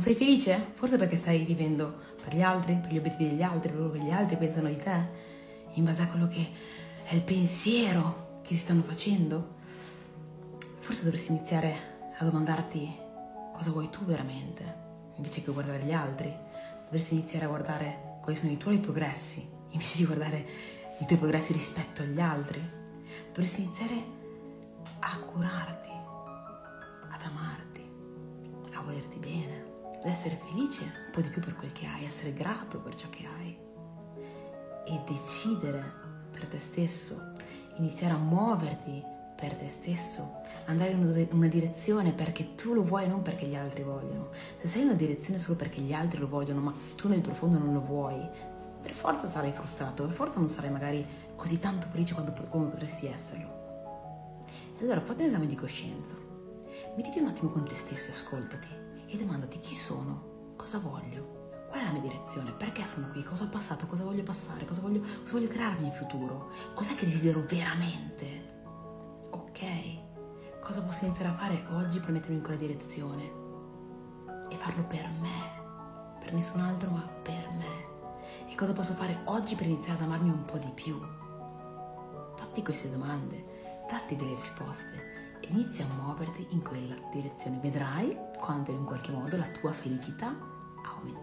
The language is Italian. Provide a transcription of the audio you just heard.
Non sei felice? Forse perché stai vivendo per gli altri, per gli obiettivi degli altri, per quello che gli altri pensano di te, in base a quello che è il pensiero che si stanno facendo. Forse dovresti iniziare a domandarti cosa vuoi tu veramente, invece che guardare gli altri. Dovresti iniziare a guardare quali sono i tuoi progressi, invece di guardare i tuoi progressi rispetto agli altri. Dovresti iniziare a curarti, ad amarti, a volerti bene, ad essere felice un po' di più per quel che hai, essere grato per ciò che hai e decidere per te stesso, iniziare a muoverti per te stesso, andare in una direzione perché tu lo vuoi, non perché gli altri vogliono. Se sei in una direzione solo perché gli altri lo vogliono, ma tu nel profondo non lo vuoi, per forza sarai frustrato, per forza non sarai magari così tanto felice quanto, come potresti esserlo. E allora fatti un esame di coscienza. Mettiti un attimo con te stesso e ascoltati e domandati chi sono, cosa voglio, qual è la mia direzione, perché sono qui, cosa ho passato, cosa voglio passare, cosa voglio, cosa voglio crearmi in futuro, cos'è che desidero veramente. Ok, cosa posso iniziare a fare oggi per mettermi in quella direzione? E farlo per me, per nessun altro ma per me. E cosa posso fare oggi per iniziare ad amarmi un po' di più? Fatti queste domande, datti delle risposte inizia a muoverti in quella direzione. Vedrai quanto in qualche modo la tua felicità aumenterà.